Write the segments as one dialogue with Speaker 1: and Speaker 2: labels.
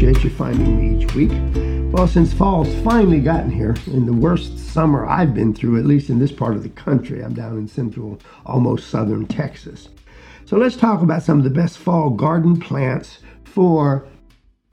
Speaker 1: appreciate you finding me each week. Well, since fall's finally gotten here, in the worst summer I've been through, at least in this part of the country, I'm down in central, almost southern Texas. So let's talk about some of the best fall garden plants for,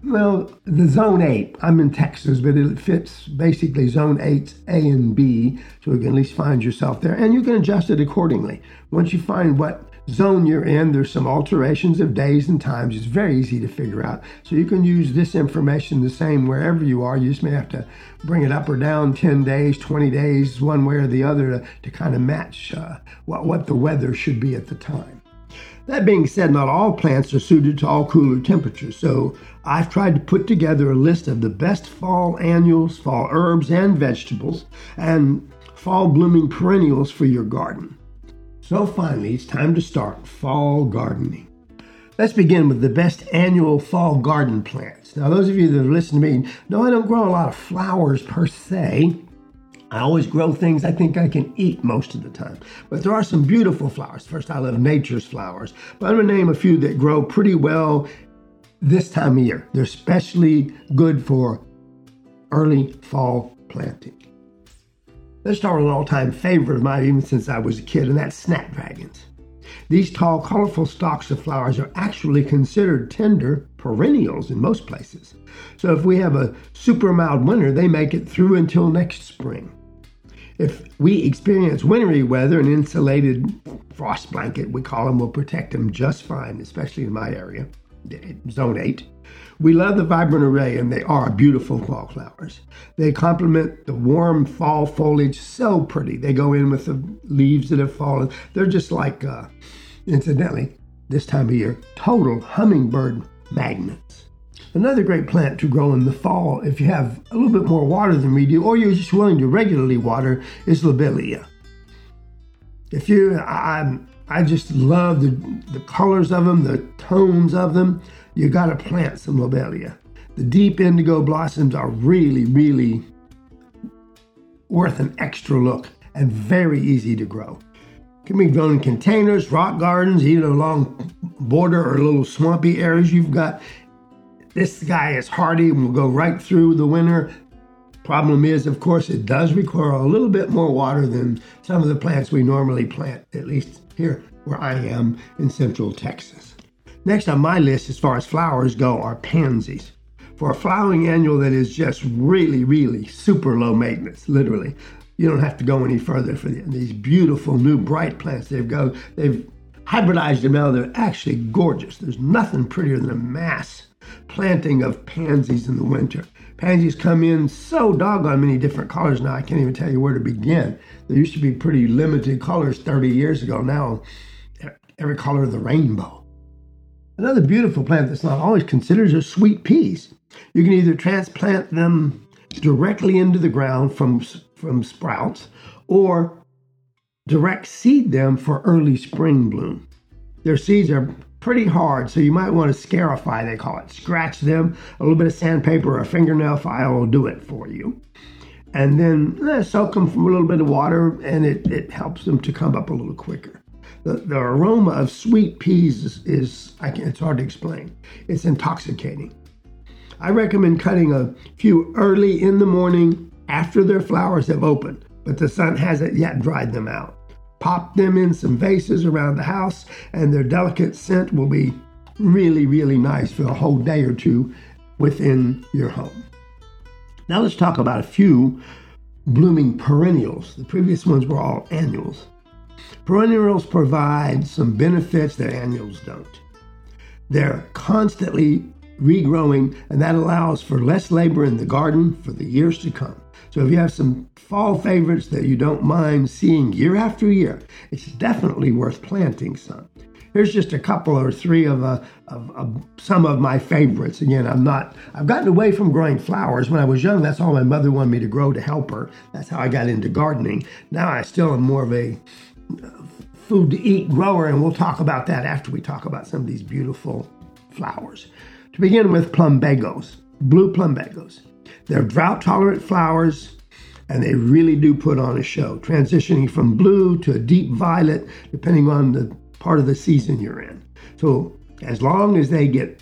Speaker 1: well, the zone 8. I'm in Texas, but it fits basically zone 8 A and B, so you can at least find yourself there, and you can adjust it accordingly. Once you find what zone you're in, there's some alterations of days and times. It's very easy to figure out. So you can use this information the same wherever you are. You just may have to bring it up or down 10 days, 20 days, one way or the other to, to kind of match uh, what, what the weather should be at the time. That being said, not all plants are suited to all cooler temperatures, so I've tried to put together a list of the best fall annuals, fall herbs and vegetables, and fall blooming perennials for your garden. So finally, it's time to start fall gardening. Let's begin with the best annual fall garden plants. Now, those of you that have listened to me know I don't grow a lot of flowers per se. I always grow things I think I can eat most of the time. But there are some beautiful flowers. First, I love nature's flowers. But I'm going to name a few that grow pretty well this time of year. They're especially good for early fall planting. Let's start with an all time favorite of mine, even since I was a kid, and that's snapdragons. These tall, colorful stalks of flowers are actually considered tender perennials in most places. So if we have a super mild winter, they make it through until next spring. If we experience wintry weather, an insulated frost blanket, we call them, will protect them just fine, especially in my area, zone 8. We love the vibrant array, and they are beautiful fall flowers. They complement the warm fall foliage so pretty. They go in with the leaves that have fallen. They're just like, uh, incidentally, this time of year, total hummingbird magnets. Another great plant to grow in the fall, if you have a little bit more water than we do, or you're just willing to regularly water, is lobelia. If you, I, I just love the, the colors of them, the tones of them you got to plant some lobelia. The deep indigo blossoms are really, really worth an extra look and very easy to grow. Can be grown in containers, rock gardens, even along border or little swampy areas you've got. This guy is hardy and will go right through the winter. Problem is, of course, it does require a little bit more water than some of the plants we normally plant, at least here where I am in central Texas. Next on my list, as far as flowers go, are pansies. For a flowering annual that is just really, really super low maintenance, literally, you don't have to go any further for these beautiful new bright plants they've got. They've hybridized them now. They're actually gorgeous. There's nothing prettier than a mass planting of pansies in the winter. Pansies come in so doggone many different colors now, I can't even tell you where to begin. There used to be pretty limited colors 30 years ago. Now, every color of the rainbow. Another beautiful plant that's not always considered are sweet peas. You can either transplant them directly into the ground from, from sprouts or direct seed them for early spring bloom. Their seeds are pretty hard, so you might want to scarify, they call it. Scratch them, a little bit of sandpaper or a fingernail file will do it for you. And then eh, soak them from a little bit of water, and it, it helps them to come up a little quicker. The, the aroma of sweet peas is, is I can, it's hard to explain. It's intoxicating. I recommend cutting a few early in the morning after their flowers have opened, but the sun hasn't yet dried them out. Pop them in some vases around the house, and their delicate scent will be really, really nice for a whole day or two within your home. Now let's talk about a few blooming perennials. The previous ones were all annuals. Perennials provide some benefits that annuals don't. They're constantly regrowing, and that allows for less labor in the garden for the years to come. So, if you have some fall favorites that you don't mind seeing year after year, it's definitely worth planting some. Here's just a couple or three of, uh, of, of, some of my favorites. Again, I'm not, I've gotten away from growing flowers. When I was young, that's all my mother wanted me to grow to help her. That's how I got into gardening. Now I still am more of a food to eat grower, and we'll talk about that after we talk about some of these beautiful flowers. To begin with, plumbagos, blue plumbagos. They're drought tolerant flowers and they really do put on a show, transitioning from blue to a deep violet, depending on the part of the season you're in. So, as long as they get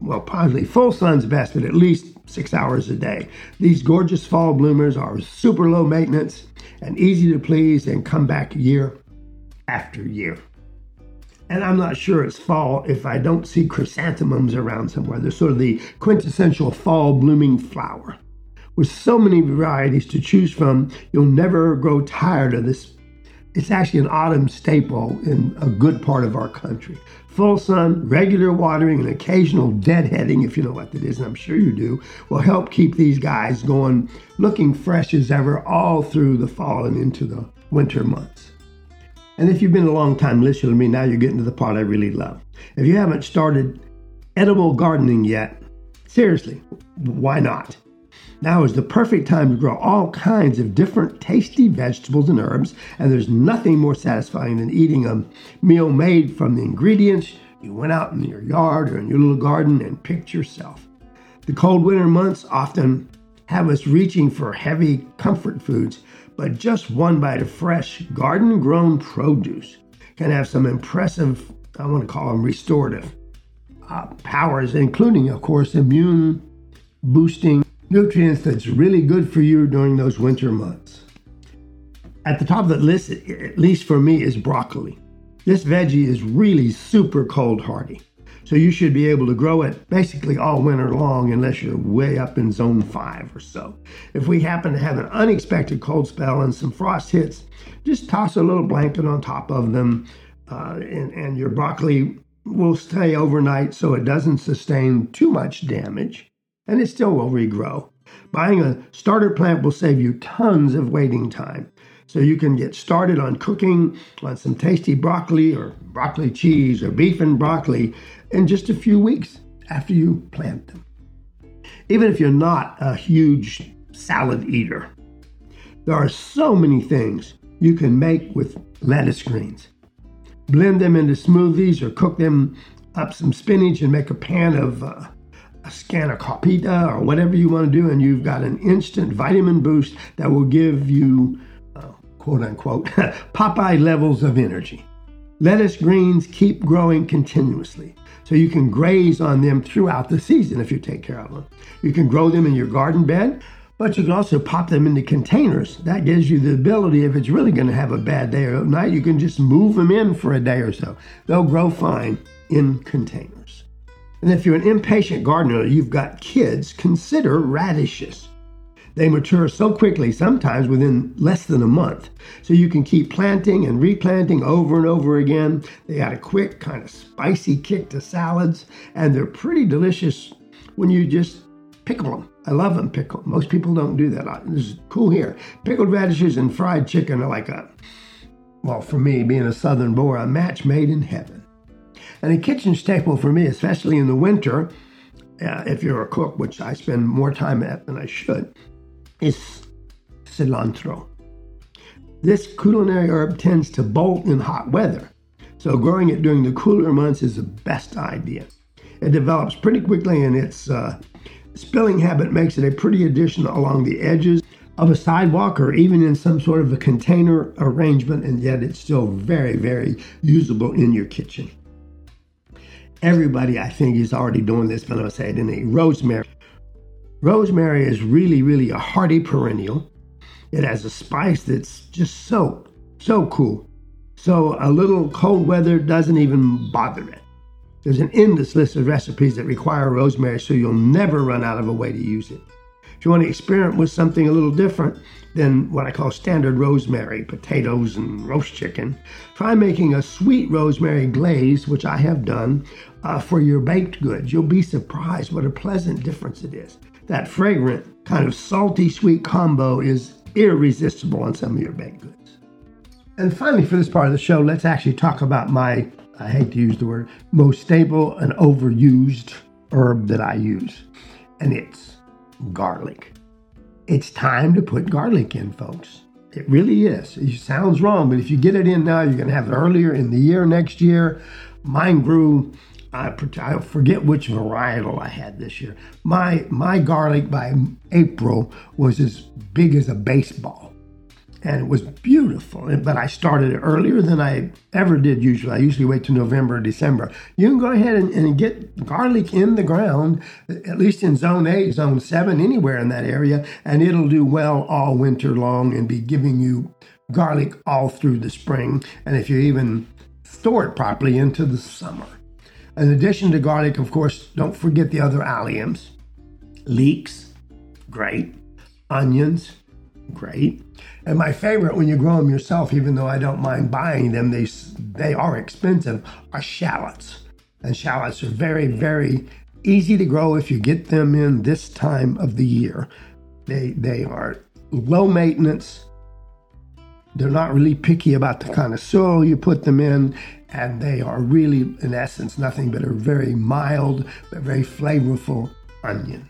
Speaker 1: well, probably full sun's best, but at least six hours a day. These gorgeous fall bloomers are super low maintenance and easy to please and come back year after year. And I'm not sure it's fall if I don't see chrysanthemums around somewhere. They're sort of the quintessential fall blooming flower. With so many varieties to choose from, you'll never grow tired of this. It's actually an autumn staple in a good part of our country. Full sun, regular watering, and occasional deadheading, if you know what that is, and I'm sure you do, will help keep these guys going looking fresh as ever all through the fall and into the winter months. And if you've been a long time listener to me, now you're getting to the part I really love. If you haven't started edible gardening yet, seriously, why not? Now is the perfect time to grow all kinds of different tasty vegetables and herbs, and there's nothing more satisfying than eating a meal made from the ingredients you went out in your yard or in your little garden and picked yourself. The cold winter months often have us reaching for heavy comfort foods, but just one bite of fresh, garden grown produce can have some impressive, I want to call them restorative uh, powers, including, of course, immune boosting nutrients that's really good for you during those winter months. At the top of the list, at least for me, is broccoli. This veggie is really super cold hardy. So you should be able to grow it basically all winter long unless you're way up in zone five or so. If we happen to have an unexpected cold spell and some frost hits, just toss a little blanket on top of them uh, and, and your broccoli will stay overnight so it doesn't sustain too much damage and it still will regrow. Buying a starter plant will save you tons of waiting time. So you can get started on cooking on some tasty broccoli or broccoli cheese or beef and broccoli in just a few weeks after you plant them. Even if you're not a huge salad eater, there are so many things you can make with lettuce greens. Blend them into smoothies or cook them up some spinach and make a pan of uh, a spanakopita or whatever you want to do, and you've got an instant vitamin boost that will give you, quote unquote, Popeye levels of energy. Lettuce greens keep growing continuously. So you can graze on them throughout the season if you take care of them. You can grow them in your garden bed, but you can also pop them into containers. That gives you the ability, if it's really going to have a bad day or night, you can just move them in for a day or so. They'll grow fine in containers. And if you're an impatient gardener, you've got kids, consider radishes. They mature so quickly, sometimes within less than a month. So you can keep planting and replanting over and over again. They add a quick, kind of spicy kick to salads, and they're pretty delicious when you just pickle them. I love them pickled. Most people don't do that. This is cool here. Pickled radishes and fried chicken are like a, well, for me, being a southern boy, a match made in heaven. And a kitchen staple for me, especially in the winter, uh, if you're a cook, which I spend more time at than I should, is cilantro. This culinary herb tends to bolt in hot weather, so growing it during the cooler months is the best idea. It develops pretty quickly, and its uh, spilling habit makes it a pretty addition along the edges of a sidewalk or even in some sort of a container arrangement, and yet it's still very, very usable in your kitchen. Everybody, I think, is already doing this, but I'm going to say it in a rosemary. Rosemary is really, really a hardy perennial. It has a spice that's just so, so cool. So a little cold weather doesn't even bother it. There's an endless list of recipes that require rosemary, so you'll never run out of a way to use it. If you want to experiment with something a little different than what I call standard rosemary, potatoes and roast chicken, try making a sweet rosemary glaze, which I have done, uh, for your baked goods. You'll be surprised what a pleasant difference it is that fragrant, kind of salty sweet combo is irresistible on some of your baked goods. And finally, for this part of the show, let's actually talk about my, I hate to use the word, most stable and overused herb that I use, and it's garlic. It's time to put garlic in, folks. It really is. It sounds wrong, but if you get it in now, you're going to have it earlier in the year next year. Mine grew I, I forget which varietal I had this year. My my garlic by April was as big as a baseball. and it was beautiful. But I started it earlier than I ever did usually. I usually wait till November or December. You can go ahead and, and get garlic in the ground, at least in zone 8, zone 7, anywhere in that area, and it'll do well all winter long and be giving you garlic all through the spring. And if you even store it properly into the summer. In addition to garlic, of course, don't forget the other alliums. Leeks, great. Onions, great. And my favorite when you grow them yourself, even though I don't mind buying them, they, they are expensive, are shallots. And shallots are very, very easy to grow if you get them in this time of the year. They, they are low maintenance. They're not really picky about the kind of soil you put them in, and they are really, in essence, nothing but a very mild but very flavorful onion.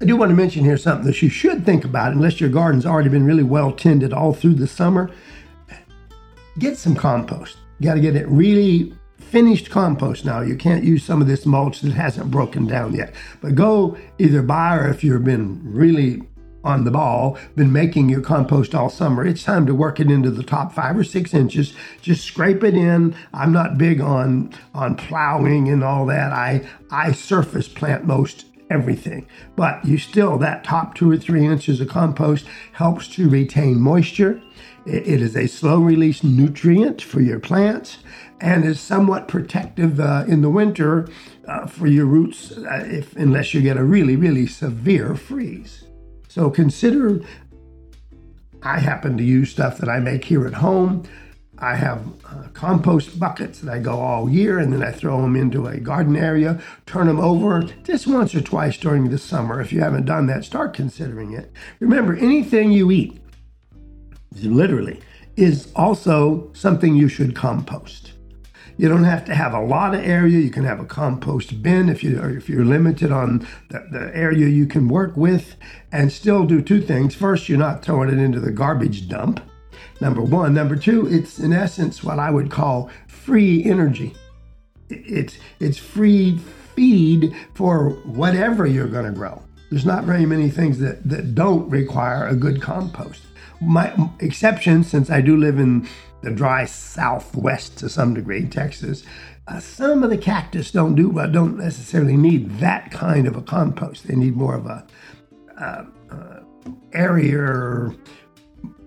Speaker 1: I do want to mention here something that you should think about, unless your garden's already been really well tended all through the summer. Get some compost. You got to get it really finished compost now. You can't use some of this mulch that hasn't broken down yet. But go either buy or if you've been really on the ball, been making your compost all summer, it's time to work it into the top five or six inches. Just scrape it in. I'm not big on on plowing and all that. I I surface plant most everything. But you still, that top two or three inches of compost helps to retain moisture. It is a slow release nutrient for your plants and is somewhat protective uh, in the winter uh, for your roots, uh, if unless you get a really, really severe freeze. So consider. I happen to use stuff that I make here at home. I have uh, compost buckets that I go all year and then I throw them into a garden area, turn them over just once or twice during the summer. If you haven't done that, start considering it. Remember, anything you eat, literally, is also something you should compost. You don't have to have a lot of area. You can have a compost bin if you if you're limited on the, the area you can work with, and still do two things. First, you're not throwing it into the garbage dump number one. Number two, it's in essence what I would call free energy. It's it's free feed for whatever you're going to grow. There's not very many things that, that don't require a good compost. My exception, since I do live in the dry southwest to some degree, Texas, uh, some of the cactus don't do but don't necessarily need that kind of a compost. They need more of a uh, uh, airier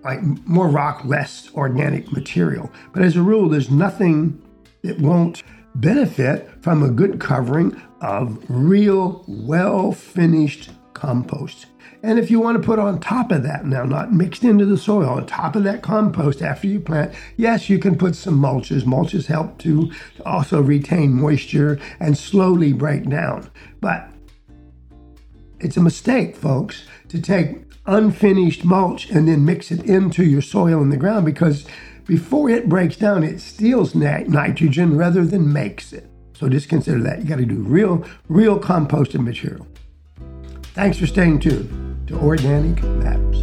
Speaker 1: like more rock, less organic material. But as a rule, there's nothing that won't benefit from a good covering of real, well finished compost. And if you want to put on top of that now, not mixed into the soil, on top of that compost after you plant, yes, you can put some mulches. Mulches help to also retain moisture and slowly break down. But it's a mistake, folks, to take unfinished mulch and then mix it into your soil in the ground because before it breaks down, it steals nitrogen rather than makes it. So just consider that. You got to do real, real composted material. Thanks for staying tuned to Organic Matters.